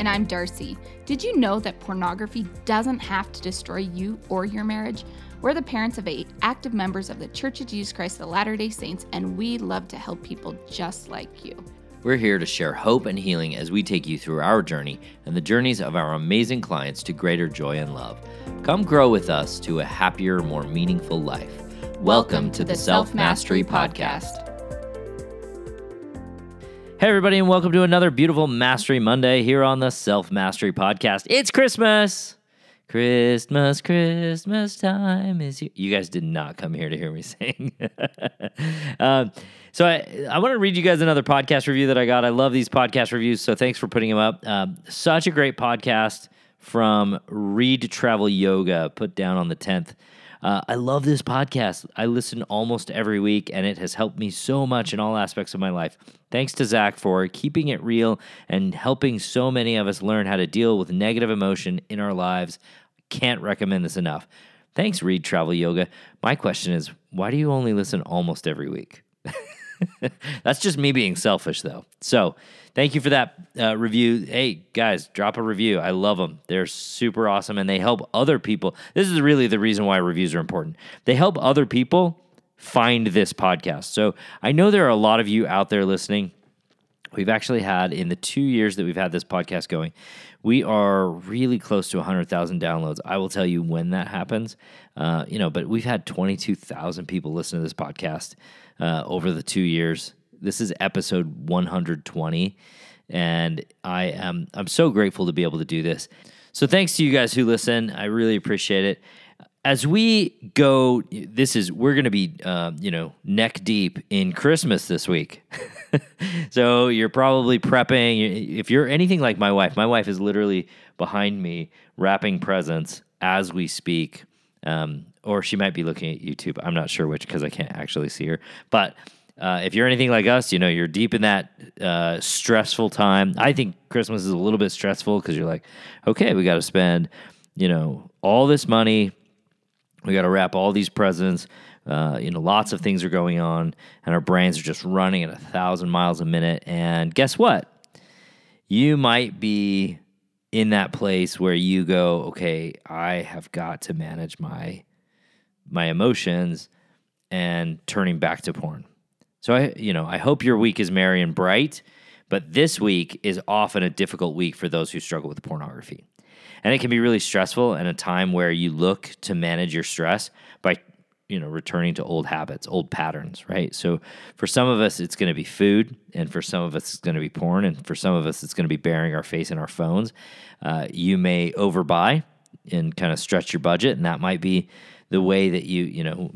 And I'm Darcy. Did you know that pornography doesn't have to destroy you or your marriage? We're the parents of eight active members of the Church of Jesus Christ of Latter day Saints, and we love to help people just like you. We're here to share hope and healing as we take you through our journey and the journeys of our amazing clients to greater joy and love. Come grow with us to a happier, more meaningful life. Welcome, Welcome to, to, the Self Mastery Podcast. Hey, everybody, and welcome to another beautiful Mastery Monday here on the Self Mastery Podcast. It's Christmas. Christmas, Christmas time is here. You guys did not come here to hear me sing. um, so I, I want to read you guys another podcast review that I got. I love these podcast reviews, so thanks for putting them up. Um, such a great podcast from Read Travel Yoga, put down on the 10th. Uh, I love this podcast. I listen almost every week, and it has helped me so much in all aspects of my life. Thanks to Zach for keeping it real and helping so many of us learn how to deal with negative emotion in our lives. Can't recommend this enough. Thanks, Read Travel Yoga. My question is why do you only listen almost every week? That's just me being selfish, though. So, thank you for that uh, review. Hey, guys, drop a review. I love them. They're super awesome and they help other people. This is really the reason why reviews are important. They help other people find this podcast. So, I know there are a lot of you out there listening. We've actually had, in the two years that we've had this podcast going, we are really close to 100,000 downloads. I will tell you when that happens. Uh, you know, but we've had 22,000 people listen to this podcast uh, over the two years. This is episode 120, and I am I'm so grateful to be able to do this. So thanks to you guys who listen. I really appreciate it. As we go, this is we're going to be uh, you know neck deep in Christmas this week. so you're probably prepping. If you're anything like my wife, my wife is literally behind me wrapping presents as we speak. Um, or she might be looking at YouTube. I'm not sure which because I can't actually see her. But uh, if you're anything like us, you know, you're deep in that uh, stressful time. I think Christmas is a little bit stressful because you're like, okay, we got to spend, you know, all this money. We got to wrap all these presents. Uh, you know, lots of things are going on, and our brains are just running at a thousand miles a minute. And guess what? You might be in that place where you go, okay, I have got to manage my my emotions and turning back to porn. So I, you know, I hope your week is merry and bright, but this week is often a difficult week for those who struggle with pornography. And it can be really stressful and a time where you look to manage your stress by you know returning to old habits old patterns right so for some of us it's going to be food and for some of us it's going to be porn and for some of us it's going to be burying our face in our phones uh, you may overbuy and kind of stretch your budget and that might be the way that you you know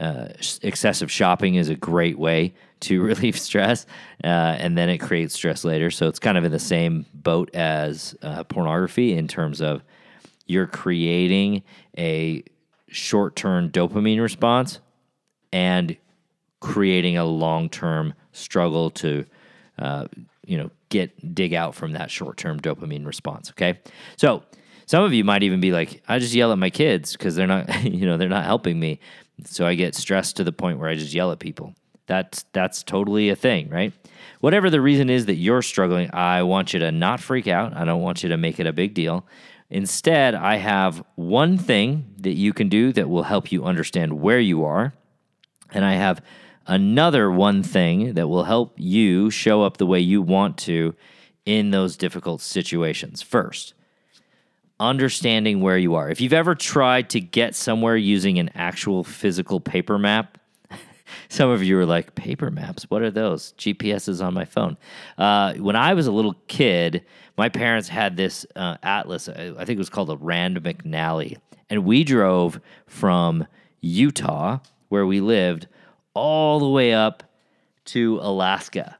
uh, excessive shopping is a great way to relieve stress, uh, and then it creates stress later. So it's kind of in the same boat as uh, pornography in terms of you're creating a short term dopamine response and creating a long term struggle to, uh, you know, get dig out from that short term dopamine response. Okay, so some of you might even be like, I just yell at my kids because they're not, you know, they're not helping me. So I get stressed to the point where I just yell at people. That's that's totally a thing, right? Whatever the reason is that you're struggling, I want you to not freak out. I don't want you to make it a big deal. Instead, I have one thing that you can do that will help you understand where you are. And I have another one thing that will help you show up the way you want to in those difficult situations. First, understanding where you are. If you've ever tried to get somewhere using an actual physical paper map, some of you are like, paper maps? What are those? GPS is on my phone. Uh, when I was a little kid, my parents had this uh, atlas. I think it was called a Rand McNally. And we drove from Utah, where we lived, all the way up to Alaska.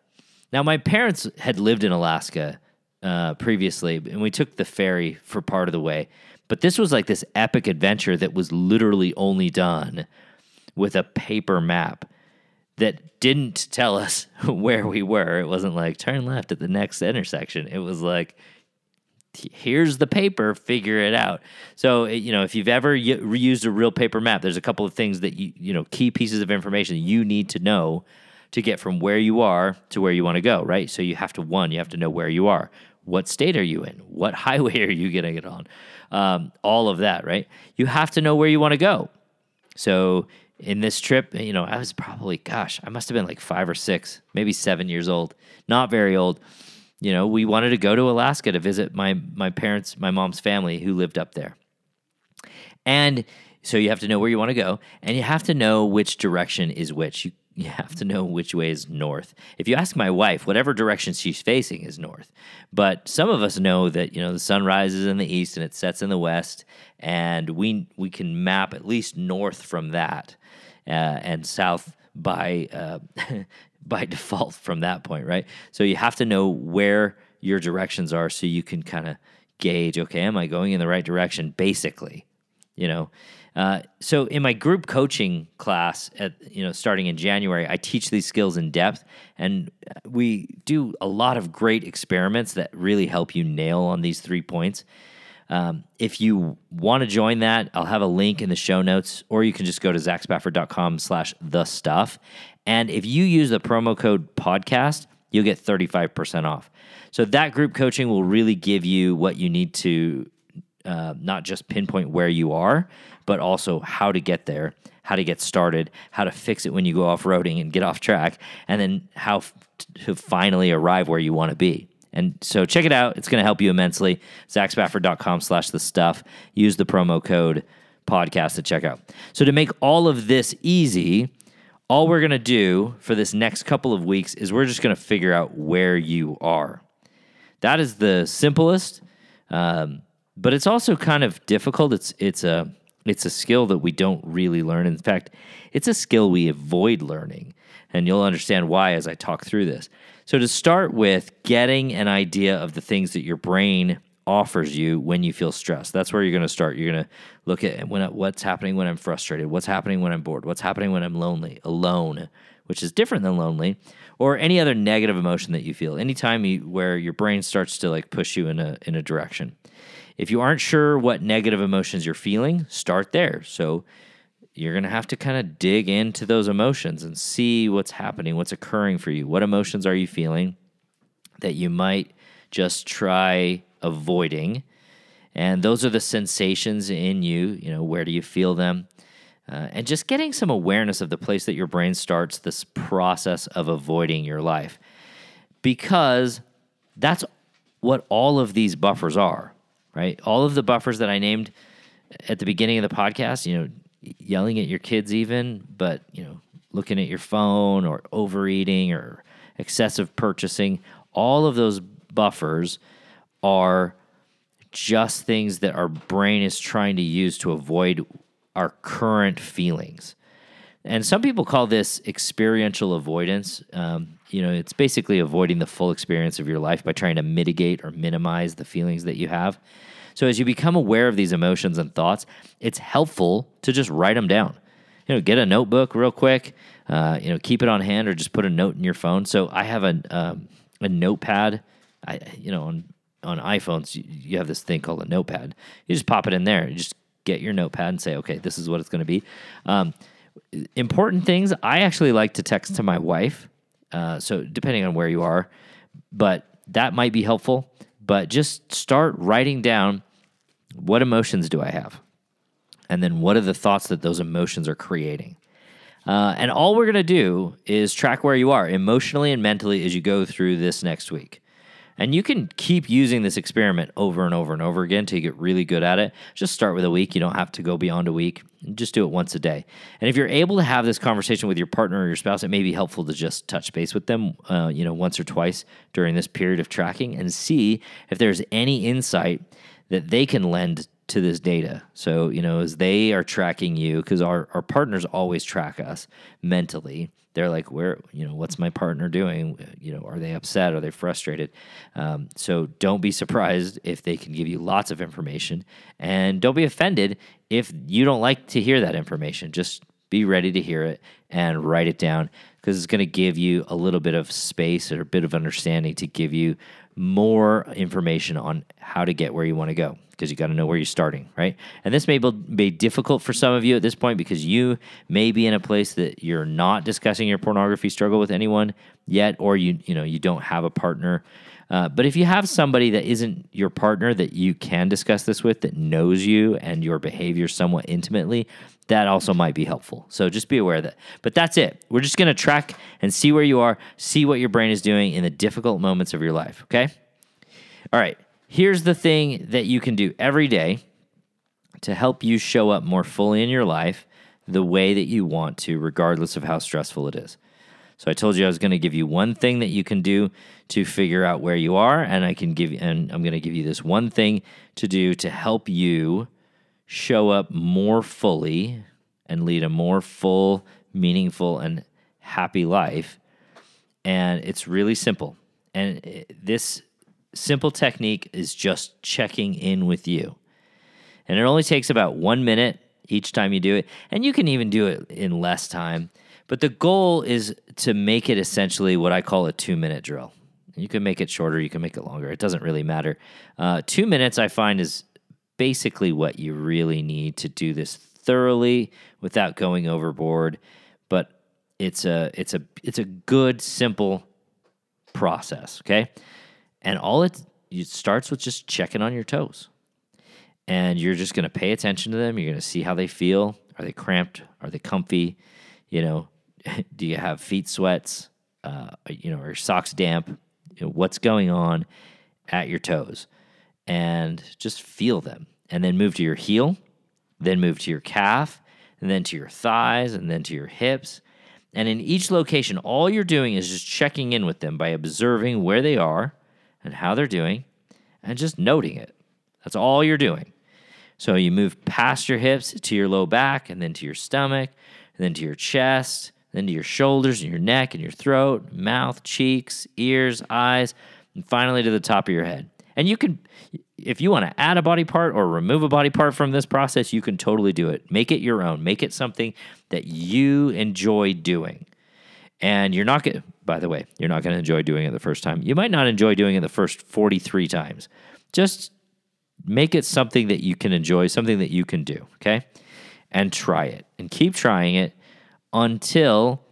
Now, my parents had lived in Alaska uh, previously, and we took the ferry for part of the way. But this was like this epic adventure that was literally only done with a paper map that didn't tell us where we were. It wasn't like turn left at the next intersection. It was like here's the paper, figure it out. So, you know, if you've ever used a real paper map, there's a couple of things that you, you know, key pieces of information you need to know to get from where you are to where you want to go, right? So you have to one, you have to know where you are. What state are you in? What highway are you getting it on? Um, all of that, right? You have to know where you want to go. So in this trip, you know, I was probably, gosh, I must have been like five or six, maybe seven years old, not very old. You know, we wanted to go to Alaska to visit my my parents, my mom's family who lived up there. And so you have to know where you want to go, and you have to know which direction is which. You you have to know which way is north. If you ask my wife, whatever direction she's facing is north. But some of us know that you know the sun rises in the east and it sets in the west, and we we can map at least north from that uh, and south by uh, by default from that point, right? So you have to know where your directions are so you can kind of gauge, okay, am I going in the right direction? Basically, you know. Uh, so in my group coaching class at you know starting in January, I teach these skills in depth, and we do a lot of great experiments that really help you nail on these three points. Um, if you want to join that, I'll have a link in the show notes, or you can just go to zachspafford.com slash the stuff. And if you use the promo code podcast, you'll get 35% off. So that group coaching will really give you what you need to uh, not just pinpoint where you are, but also how to get there, how to get started, how to fix it when you go off roading and get off track, and then how f- to finally arrive where you want to be. And so check it out. It's going to help you immensely. ZachSpafford.com slash the stuff. Use the promo code podcast to check out. So to make all of this easy, all we're going to do for this next couple of weeks is we're just going to figure out where you are. That is the simplest, um, but it's also kind of difficult. It's it's a it's a skill that we don't really learn. In fact, it's a skill we avoid learning, and you'll understand why as I talk through this. So, to start with, getting an idea of the things that your brain offers you when you feel stressed. That's where you're going to start. You're going to look at when, what's happening when I'm frustrated, what's happening when I'm bored, what's happening when I'm lonely, alone, which is different than lonely, or any other negative emotion that you feel. Anytime you, where your brain starts to like push you in a in a direction. If you aren't sure what negative emotions you're feeling, start there. So you're going to have to kind of dig into those emotions and see what's happening, what's occurring for you. What emotions are you feeling that you might just try avoiding? And those are the sensations in you. You know, where do you feel them? Uh, and just getting some awareness of the place that your brain starts this process of avoiding your life. Because that's what all of these buffers are, right? All of the buffers that I named at the beginning of the podcast, you know, yelling at your kids even, but you know, looking at your phone or overeating or excessive purchasing, all of those buffers are just things that our brain is trying to use to avoid our current feelings. And some people call this experiential avoidance. Um, you know, it's basically avoiding the full experience of your life by trying to mitigate or minimize the feelings that you have. So as you become aware of these emotions and thoughts, it's helpful to just write them down. You know, get a notebook real quick. Uh, you know, keep it on hand or just put a note in your phone. So I have a um, a notepad. I you know on on iPhones you, you have this thing called a notepad. You just pop it in there. You just get your notepad and say, okay, this is what it's going to be. Um, important things. I actually like to text to my wife. Uh, so depending on where you are, but that might be helpful but just start writing down what emotions do I have? And then what are the thoughts that those emotions are creating? Uh, and all we're going to do is track where you are emotionally and mentally as you go through this next week. And you can keep using this experiment over and over and over again to get really good at it. Just start with a week. You don't have to go beyond a week. Just do it once a day. And if you're able to have this conversation with your partner or your spouse, it may be helpful to just touch base with them, uh, you know, once or twice during this period of tracking and see if there's any insight that they can lend to this data. So, you know, as they are tracking you, because our, our partners always track us mentally they're like, where, you know, what's my partner doing? You know, are they upset? Are they frustrated? Um, so don't be surprised if they can give you lots of information. And don't be offended if you don't like to hear that information. Just be ready to hear it and write it down because it's going to give you a little bit of space or a bit of understanding to give you more information on how to get where you want to go because you got to know where you're starting, right? And this may be difficult for some of you at this point because you may be in a place that you're not discussing your pornography struggle with anyone yet, or you you know you don't have a partner. Uh, but if you have somebody that isn't your partner that you can discuss this with, that knows you and your behavior somewhat intimately, that also might be helpful. So just be aware of that. But that's it. We're just going to track and see where you are, see what your brain is doing in the difficult moments of your life, okay? All right. Here's the thing that you can do every day to help you show up more fully in your life the way that you want to, regardless of how stressful it is. So I told you I was going to give you one thing that you can do to figure out where you are, and I can give and I'm going to give you this one thing to do to help you show up more fully and lead a more full, meaningful, and happy life. And it's really simple. And eh, this simple technique is just checking in with you. And it only takes about one minute each time you do it. And you can even do it in less time. But the goal is to make it essentially what I call a two minute drill. You can make it shorter, you can make it longer. It doesn't really matter. Uh, two minutes, I find, is basically what you really need to do this thoroughly without going overboard. But it's a it's a it's a good simple process. Okay, and all it, it starts with just checking on your toes. And you're just going to pay attention to them. You're going to see how they feel. Are they cramped? Are they comfy? You know, do you have feet sweats? Uh, you know, are your socks damp? You know, what's going on at your toes? And just feel them. And then move to your heel, then move to your calf, and then to your thighs, and then to your hips. And in each location, all you're doing is just checking in with them by observing where they are and how they're doing and just noting it. That's all you're doing. So you move past your hips to your low back and then to your stomach and then to your chest, then to your shoulders and your neck and your throat, mouth, cheeks, ears, eyes, and finally to the top of your head. And you can, if you want to add a body part or remove a body part from this process, you can totally do it. Make it your own. Make it something that you enjoy doing. And you're not going by the way, you're not going to enjoy doing it the first time. You might not enjoy doing it the first 43 times. Just make it something that you can enjoy, something that you can do, okay? And try it and keep trying it until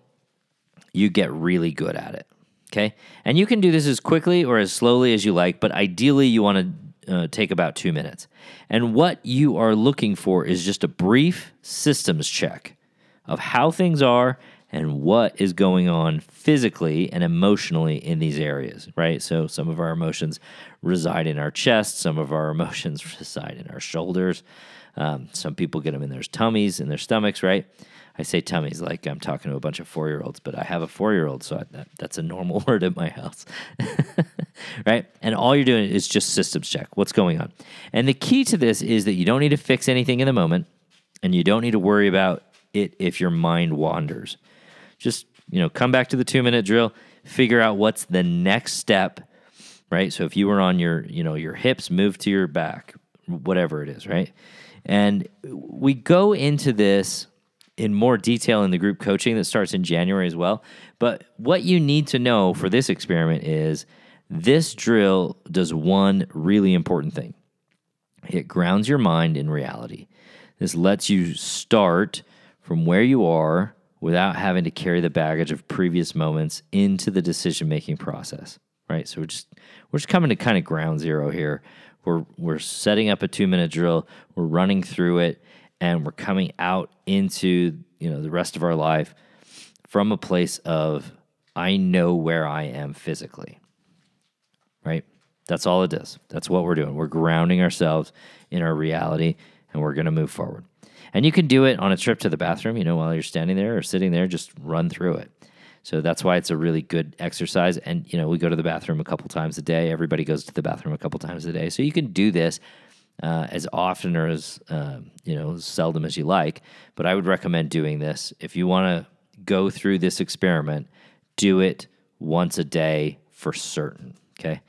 you get really good at it, okay? And you can do this as quickly or as slowly as you like, but ideally you want to uh, take about two minutes. And what you are looking for is just a brief systems check of how things are and what is going on physically and emotionally in these areas, right? So some of our emotions reside in our chest, some of our emotions reside in our shoulders. Um, some people get them in their tummies, in their stomachs, right? I say tummies like I'm talking to a bunch of four year olds, but I have a four year old, so I, that, that's a normal word at my house, right? And all you're doing is just systems check what's going on. And the key to this is that you don't need to fix anything in the moment, and you don't need to worry about it if your mind wanders just you know come back to the two minute drill figure out what's the next step right? So if you were on your you know your hips move to your back whatever it is right? And we go into this in more detail in the group coaching that starts in January as well. But what you need to know for this experiment is this drill does one really important thing. It grounds your mind in reality. This lets you start from where you are without having to carry the baggage of previous moments into the decision making process. Right. So we're just we're just coming to kind of ground zero here. We're we're setting up a two minute drill, we're running through it, and we're coming out into, you know, the rest of our life from a place of I know where I am physically. Right? That's all it is. That's what we're doing. We're grounding ourselves in our reality and we're going to move forward. And you can do it on a trip to the bathroom, you know, while you're standing there or sitting there, just run through it. So that's why it's a really good exercise. And, you know, we go to the bathroom a couple times a day. Everybody goes to the bathroom a couple times a day. So you can do this uh, as often or as, uh, you know, as seldom as you like. But I would recommend doing this if you want to go through this experiment, do it once a day for certain. Okay.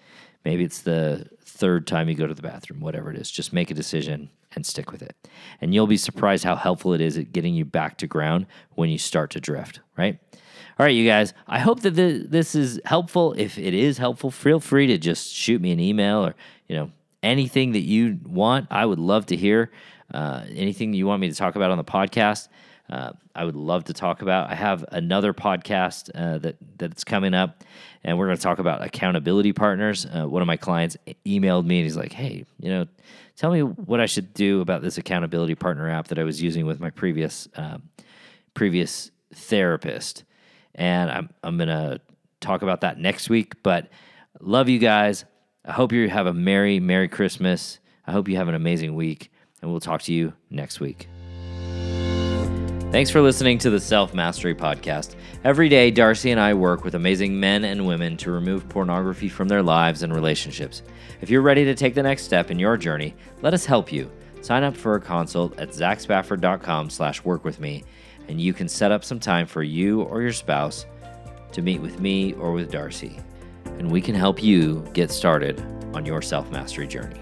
Maybe it's the third time you go to the bathroom, whatever it is. Just make a decision and stick with it. And you'll be surprised how helpful it is at getting you back to ground when you start to drift, right? All right, you guys, I hope that this is helpful. If it is helpful, feel free to just shoot me an email or, you know, anything that you want. I would love to hear uh, anything you want me to talk about on the podcast. Uh, I would love to talk about. I have another podcast uh, that that's coming up, and we're going to talk about accountability partners. Uh, one of my clients emailed me and he's like, "Hey, you know, tell me what I should do about this accountability partner app that I was using with my previous um, previous therapist." And I'm I'm going to talk about that next week. But love you guys. I hope you have a merry merry Christmas. I hope you have an amazing week, and we'll talk to you next week. Thanks for listening to the Self Mastery Podcast. Every day, Darcy and I work with amazing men and women to remove pornography from their lives and relationships. If you're ready to take the next step in your journey, let us help you. Sign up for a consult at zachspafford.com slash work with me, and you can set up some time for you or your spouse to meet with me or with Darcy. And we can help you get started on your self mastery journey.